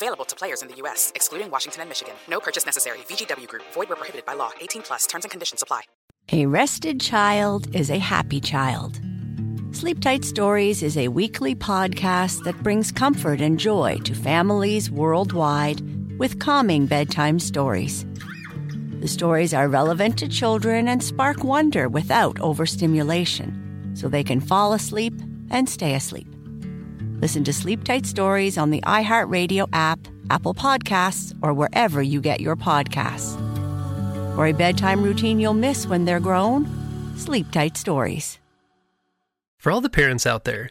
Available to players in the U.S., excluding Washington and Michigan. No purchase necessary. VGW Group. Void where prohibited by law. 18 plus. Terms and conditions apply. A rested child is a happy child. Sleep Tight Stories is a weekly podcast that brings comfort and joy to families worldwide with calming bedtime stories. The stories are relevant to children and spark wonder without overstimulation, so they can fall asleep and stay asleep. Listen to Sleep Tight Stories on the iHeartRadio app, Apple Podcasts, or wherever you get your podcasts. For a bedtime routine you'll miss when they're grown, Sleep Tight Stories. For all the parents out there,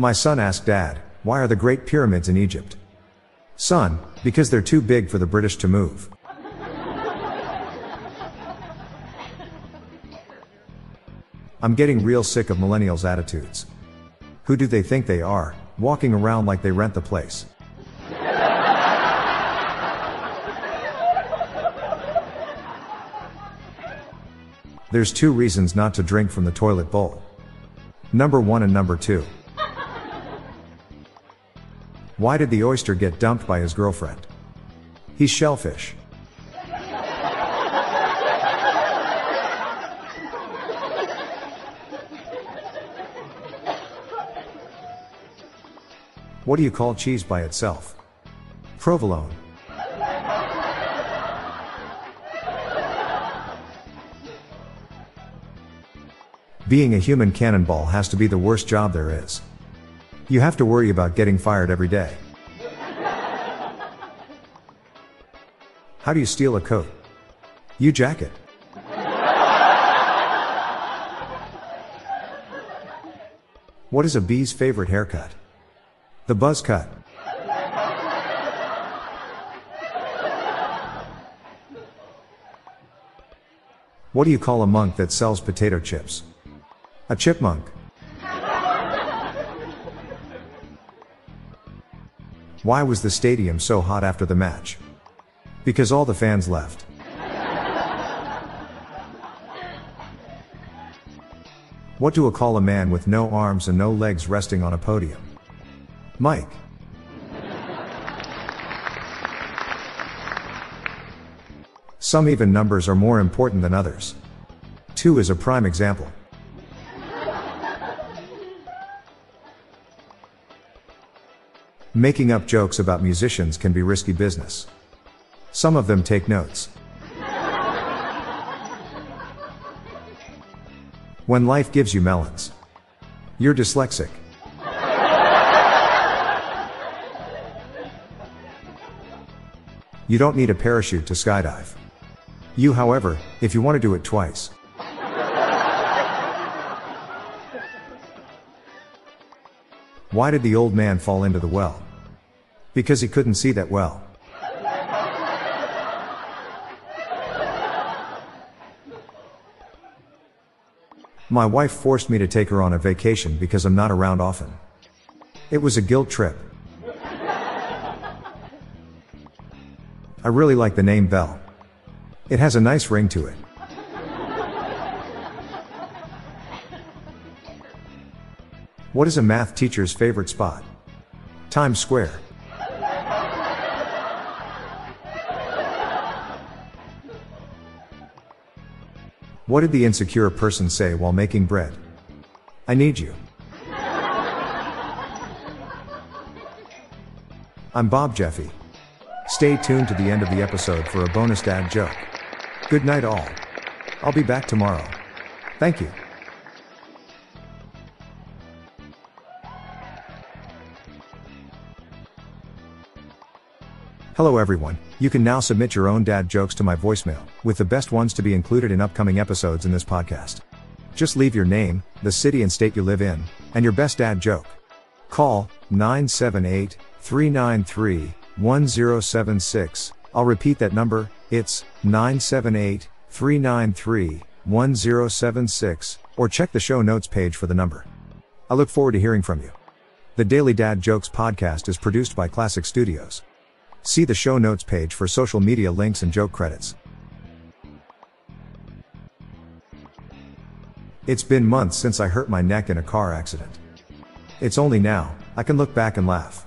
My son asked Dad, why are the Great Pyramids in Egypt? Son, because they're too big for the British to move. I'm getting real sick of millennials' attitudes. Who do they think they are, walking around like they rent the place? There's two reasons not to drink from the toilet bowl. Number one and number two. Why did the oyster get dumped by his girlfriend? He's shellfish. What do you call cheese by itself? Provolone. Being a human cannonball has to be the worst job there is. You have to worry about getting fired every day. How do you steal a coat? You jacket. What is a bee's favorite haircut? The buzz cut. What do you call a monk that sells potato chips? A chipmunk. Why was the stadium so hot after the match? Because all the fans left. What do I call a man with no arms and no legs resting on a podium? Mike. Some even numbers are more important than others. 2 is a prime example. Making up jokes about musicians can be risky business. Some of them take notes. When life gives you melons, you're dyslexic. You don't need a parachute to skydive. You, however, if you want to do it twice. Why did the old man fall into the well? Because he couldn't see that well. My wife forced me to take her on a vacation because I'm not around often. It was a guilt trip. I really like the name Belle. It has a nice ring to it. What is a math teacher's favorite spot? Times Square. What did the insecure person say while making bread? I need you. I'm Bob Jeffy. Stay tuned to the end of the episode for a bonus dad joke. Good night, all. I'll be back tomorrow. Thank you. Hello, everyone. You can now submit your own dad jokes to my voicemail, with the best ones to be included in upcoming episodes in this podcast. Just leave your name, the city and state you live in, and your best dad joke. Call 978 393 1076. I'll repeat that number, it's 978 393 1076, or check the show notes page for the number. I look forward to hearing from you. The Daily Dad Jokes podcast is produced by Classic Studios. See the show notes page for social media links and joke credits. It's been months since I hurt my neck in a car accident. It's only now, I can look back and laugh.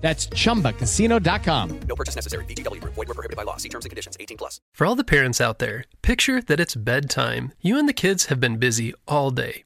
That's chumbacasino.com. No purchase necessary. VGW Group. Void were prohibited by law. See terms and conditions. 18 plus. For all the parents out there, picture that it's bedtime. You and the kids have been busy all day.